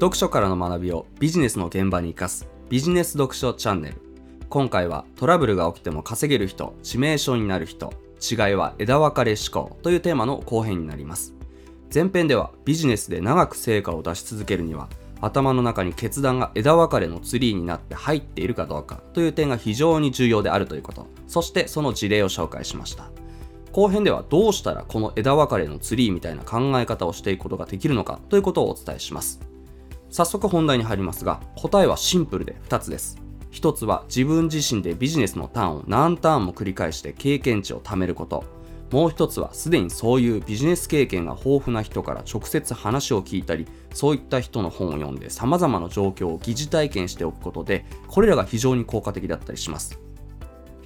読書からの学びをビジネスの現場に生かすビジネス読書チャンネル。今回はトラブルが起きても稼げる人致命傷になる人違いは枝分かれ思考というテーマの後編になります。前編ではビジネスで長く成果を出し続けるには頭の中に決断が枝分かれのツリーになって入っているかどうかという点が非常に重要であるということ。そしてその事例を紹介しました。後編ではどうしたらこの枝分かれのツリーみたいな考え方をしていくことができるのかということをお伝えします。早速本題に入りますが答えはシンプルで2つです。1つは自分自身でビジネスのターンを何ターンも繰り返して経験値を貯めること。もう一つはすでにそういうビジネス経験が豊富な人から直接話を聞いたりそういった人の本を読んで様々な状況を疑似体験しておくことでこれらが非常に効果的だったりします。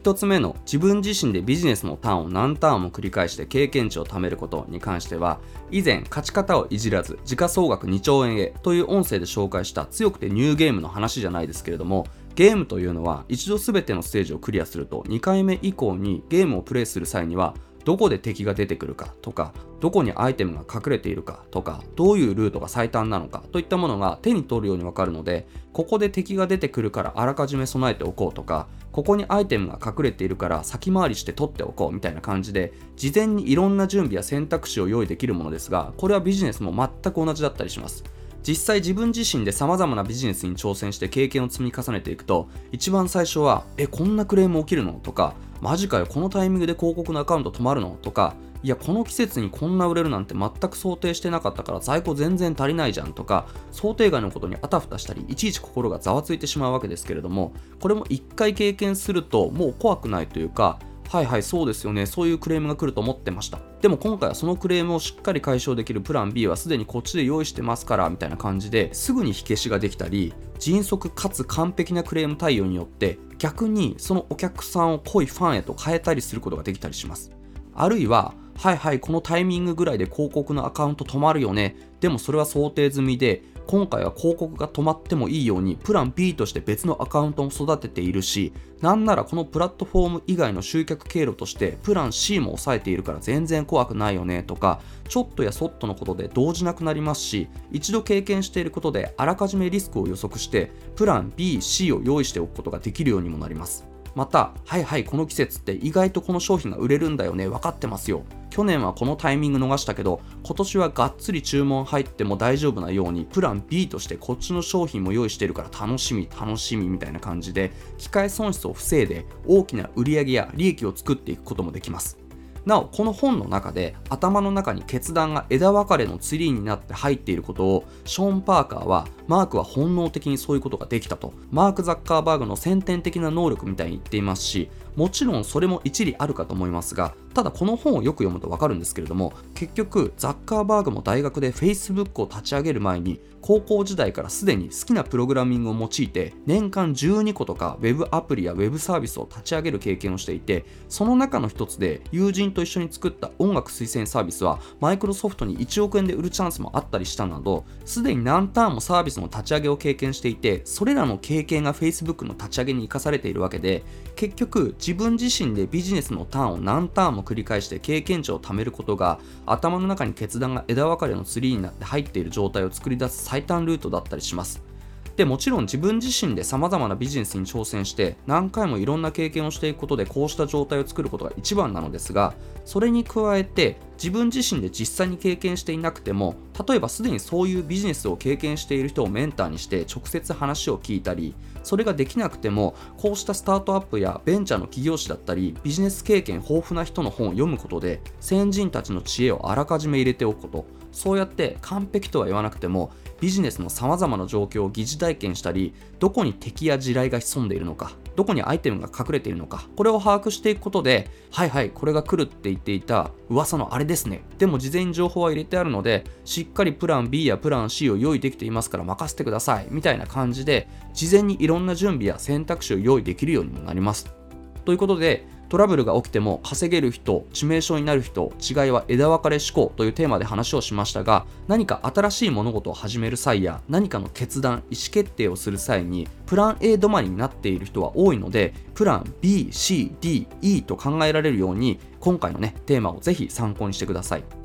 1つ目の自分自身でビジネスのターンを何ターンも繰り返して経験値を貯めることに関しては以前勝ち方をいじらず時価総額2兆円へという音声で紹介した強くてニューゲームの話じゃないですけれどもゲームというのは一度全てのステージをクリアすると2回目以降にゲームをプレイする際にはどこで敵が出てくるかとかどこにアイテムが隠れているかとかどういうルートが最短なのかといったものが手に取るようにわかるのでここで敵が出てくるからあらかじめ備えておこうとかここにアイテムが隠れているから先回りして取っておこうみたいな感じで事前にいろんな準備や選択肢を用意できるものですがこれはビジネスも全く同じだったりします。実際自分自身で様々なビジネスに挑戦して経験を積み重ねていくと一番最初はえこんなクレーム起きるのとかマジかよこのタイミングで広告のアカウント止まるの？とかいやこの季節にこんな売れるなんて全く想定してなかったから在庫全然足りないじゃんとか想定外のことにあたふたしたりいちいち心がざわついてしまうわけですけれどもこれも1回経験するともう怖くないというかはいはいそうですよね。そういうクレームが来ると思ってました。でも今回はそのクレームをしっかり解消できるプラン B はすでにこっちで用意してますからみたいな感じですぐに火消しができたり迅速かつ完璧なクレーム対応によって逆にそのお客さんを濃いファンへと変えたりすることができたりします。あるいははいはいこのタイミングぐらいで広告のアカウント止まるよね。でもそれは想定済みで今回は広告が止まってもいいようにプラン B として別のアカウントも育てているしなんならこのプラットフォーム以外の集客経路としてプラン C も抑えているから全然怖くないよねとかちょっとやそっとのことで動じなくなりますし一度経験していることであらかじめリスクを予測してプラン B、C を用意しておくことができるようにもなります。またはいはいこの季節って意外とこの商品が売れるんだよね分かってますよ。去年はこのタイミング逃したけど今年はがっつり注文入っても大丈夫なようにプラン B としてこっちの商品も用意してるから楽しみ楽しみみたいな感じで機械損失を防いで大きな売り上げや利益を作っていくこともできます。なおこの本の中で頭の中に決断が枝分かれのツリーになって入っていることをショーン・パーカーはマークは本能的にそういうことができたと。マーク・ザッカーバーグの先天的な能力みたいに言っていますしもちろんそれも一理あるかと思いますがただこの本をよく読むとわかるんですけれども結局ザッカーバーグも大学で Facebook を立ち上げる前に高校時代からすでに好きなプログラミングを用いて年間12個とか Web アプリや Web サービスを立ち上げる経験をしていてその中の一つで友人と一緒に作った音楽推薦サービスはマイクロソフトに1億円で売るチャンスもあったりしたなどすでに何ターンもサービスの立ち上げを経験していてそれらの経験が Facebook の立ち上げに生かされているわけで結局自分自身でビジネスのターンを何ターンも繰り返して経験値を貯めることが頭の中に決断が枝分かれのツリーになって入っている状態を作り出す最短ルートだったりします。でもちろん自分自身でさまざまなビジネスに挑戦して何回もいろんな経験をしていくことでこうした状態を作ることが一番なのですがそれに加えて自分自身で実際に経験していなくても例えばすでにそういうビジネスを経験している人をメンターにして直接話を聞いたりそれができなくてもこうしたスタートアップやベンチャーの企業誌だったりビジネス経験豊富な人の本を読むことで先人たちの知恵をあらかじめ入れておくこと。そうやって完璧とは言わなくてもビジネスの様々な状況を疑似体験したりどこに敵や地雷が潜んでいるのかどこにアイテムが隠れているのかこれを把握していくことではいはいこれが来るって言っていた噂のあれですね。でも事前に情報は入れてあるのでしっかりプラン B やプラン C を用意できていますから任せてください。みたいな感じで事前にいろんな準備や選択肢を用意できるようにもなります。ということでトラブルが起きても稼げる人、致命傷になる人、違いは枝分かれ思考というテーマで話をしましたが、何か新しい物事を始める際や何かの決断、意思決定をする際に、プラン A 止まりになっている人は多いので、プラン B、C、D、E と考えられるように、今回のね、テーマをぜひ参考にしてください。